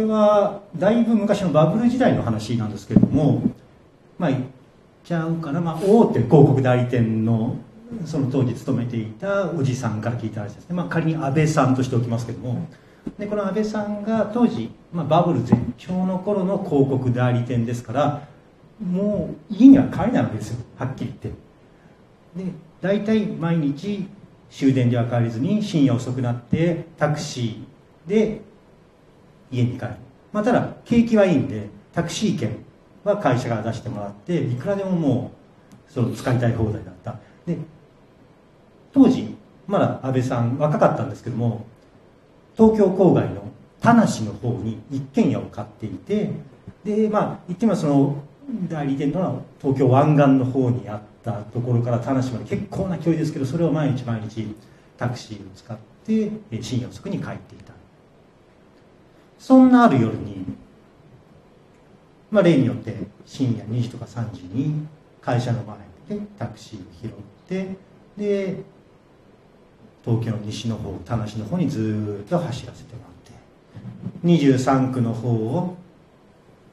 れはだいぶ昔のバブル時代の話なんですけれどもまあ言っちゃうかな、まあ、大手広告代理店のその当時勤めていたおじさんから聞いた話ですね、まあ、仮に安倍さんとしておきますけども。でこの安倍さんが当時、まあ、バブル絶頂の頃の広告代理店ですからもう家には帰れないわけですよ。はっきり言って。で大体毎日終電では帰れずに深夜遅くなってタクシーで家に帰る、まあ、ただ景気はいいんでタクシー券は会社から出してもらっていくらでももうその使いたい放題だった。で当時まだ安倍さん若かったんですけども東京郊外の田無の方に一軒家を買っていてでまあ言ってみその代理店のは東京湾岸の方にあったところから田無まで結構な距離ですけどそれを毎日毎日タクシーを使って深夜遅くに帰っていた。そんなある夜に、まあ、例によって深夜2時とか3時に会社の前でタクシーを拾ってで東京の西の方田無の方にずっと走らせてもらって23区の方を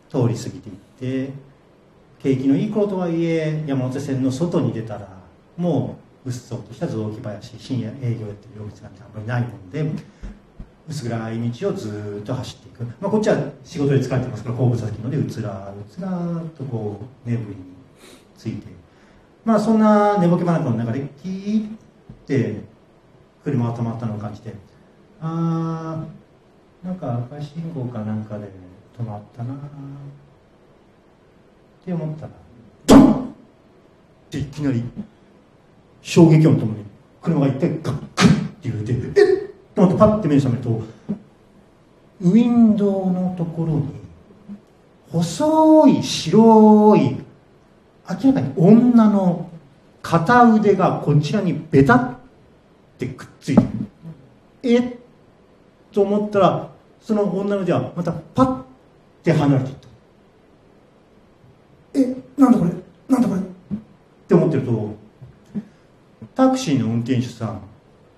通り過ぎていって景気のいい頃とはいえ山手線の外に出たらもううっそうとした雑木林深夜営業やってる用室なんてあんまりないもんで薄暗い道をずっと走っていく、まあ、こっちは仕事で疲れてますから後部先のでうつらうつらとこう眠りについて。まあそんな寝ぼけ眼の中でキーって車が止まったのを感じて。ああなんか赤信号かなんかで止まったなって思ったらドンっていきなり衝撃音ともに車が一回ガックッって揺れてと思ってパッて目覚めるとウィンドウのところに細い白い明らかに女の片腕がこちらにベタってくっついてえっと思ったらその女の手はまたパッて離れていった。えなんだこれ？なんだこれって思ってるとタクシーの運転手さん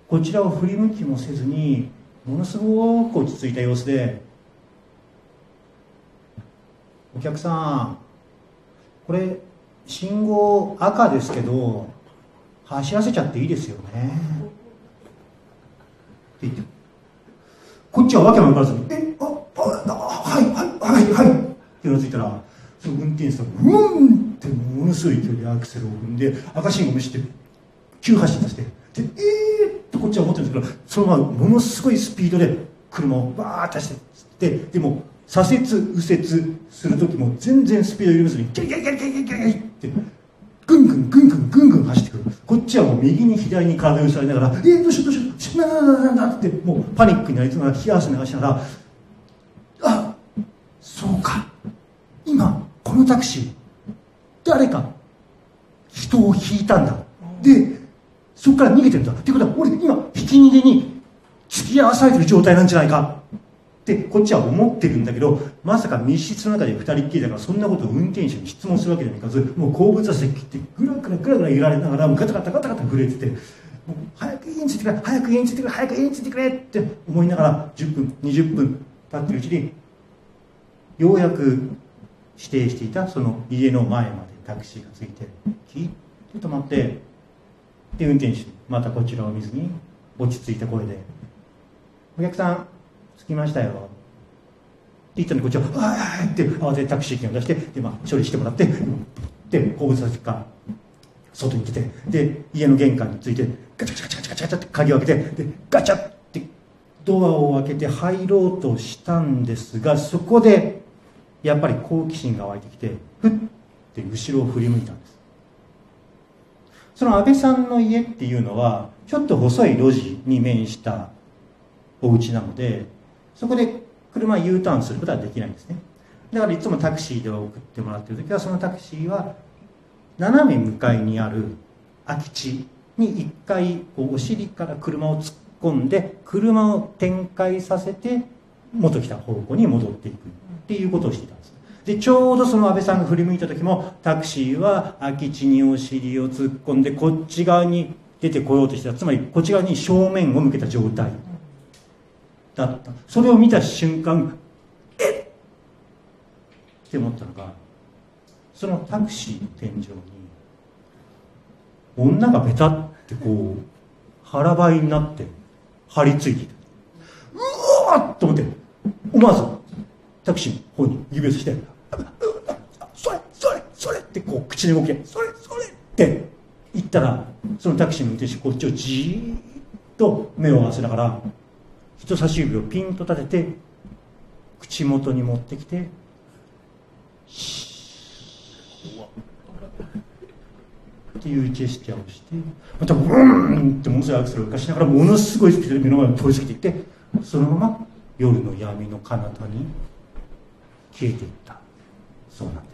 こちらを振り向きもせずにものすごく落ち着いた様子で「お客さんこれ信号赤ですけど走らせちゃっていいですよね」って言って。こっちはわけも分からずに「えああはいはいはいはい」ってうなずいたらその運転手さんがうんってものすごい勢いでアクセルを踏んで赤信号無視して急発進させてでえーっちは思ってるんですけどそのままものすごいスピードで車をバーッと走ってででも左折右折する時も全然スピード緩めずにギャリギャリギャギャギャってぐんぐんぐんぐんぐんぐん走ってくるこっちはもう右に左に体を揺されながら「えー、どうしようどうしようしななななな」ってもうパニックになりながら冷や汗流しながら「あそうか今このタクシー誰か人を引いたんだでそこから逃げてるんだっていうことは俺今ひき逃げに付き合わされてる状態なんじゃないか。ってこっちは思ってるんだけどまさか密室の中で2人っきりだからそんなことを運転手に質問するわけにはいかずもう後部座席ってぐらぐらぐらぐら揺られながらガタガタガタガタ震えててもう早く家に着いてくれ早く家に着いてくれ早く家に着いてくれって思いながら10分20分経ってるうちにようやく指定していたその家の前までタクシーがついてキーッと止まってで運転手またこちらを見ずに落ち着いた声で「お客さん着きましたよ」って言ったのにこっちは「ああ」って慌ててタクシー券を出してで、まあ、処理してもらってで後部座席から外に出てで家の玄関についてガチャガチャガチャガチャガチャって鍵を開けてでガチャってドアを開けて入ろうとしたんですがそこでやっぱり好奇心が湧いてきてふって後ろを振り向いたんです。その安倍さんの家っていうのはちょっと細い路地に面したお家なのでそこで車 U ターンすることはできないんですね。だからいつもタクシーで送ってもらってる時はそのタクシーは斜め向かいにある空き地に一回お尻から車を突っ込んで車を展開させて元来た方向に戻っていくっていうことをしていたんです。でちょうどその安倍さんが振り向いた時もタクシーは空き地にお尻を突っ込んでこっち側に出てこようとした。つまりこっち側に正面を向けた状態。だった。それを見た瞬間えっ！って思ったのがそのタクシーの天井に女がベタってこう腹ばいになって張り付いていた。うわっと思って思わずタクシーの方に指をさしてそれそれそれってこう口に動け。それそれって言ったらそのタクシーの運転手こっちをじーっと目を合わせながら人差し指をピンと立てて口元に持ってきてっていうジェスチャーをしてまたブーンってものすごいアクセルを浮かしながらものすごいスピードで目の前を通り過ぎていってそのまま夜の闇の彼方に消えていった。そうなんです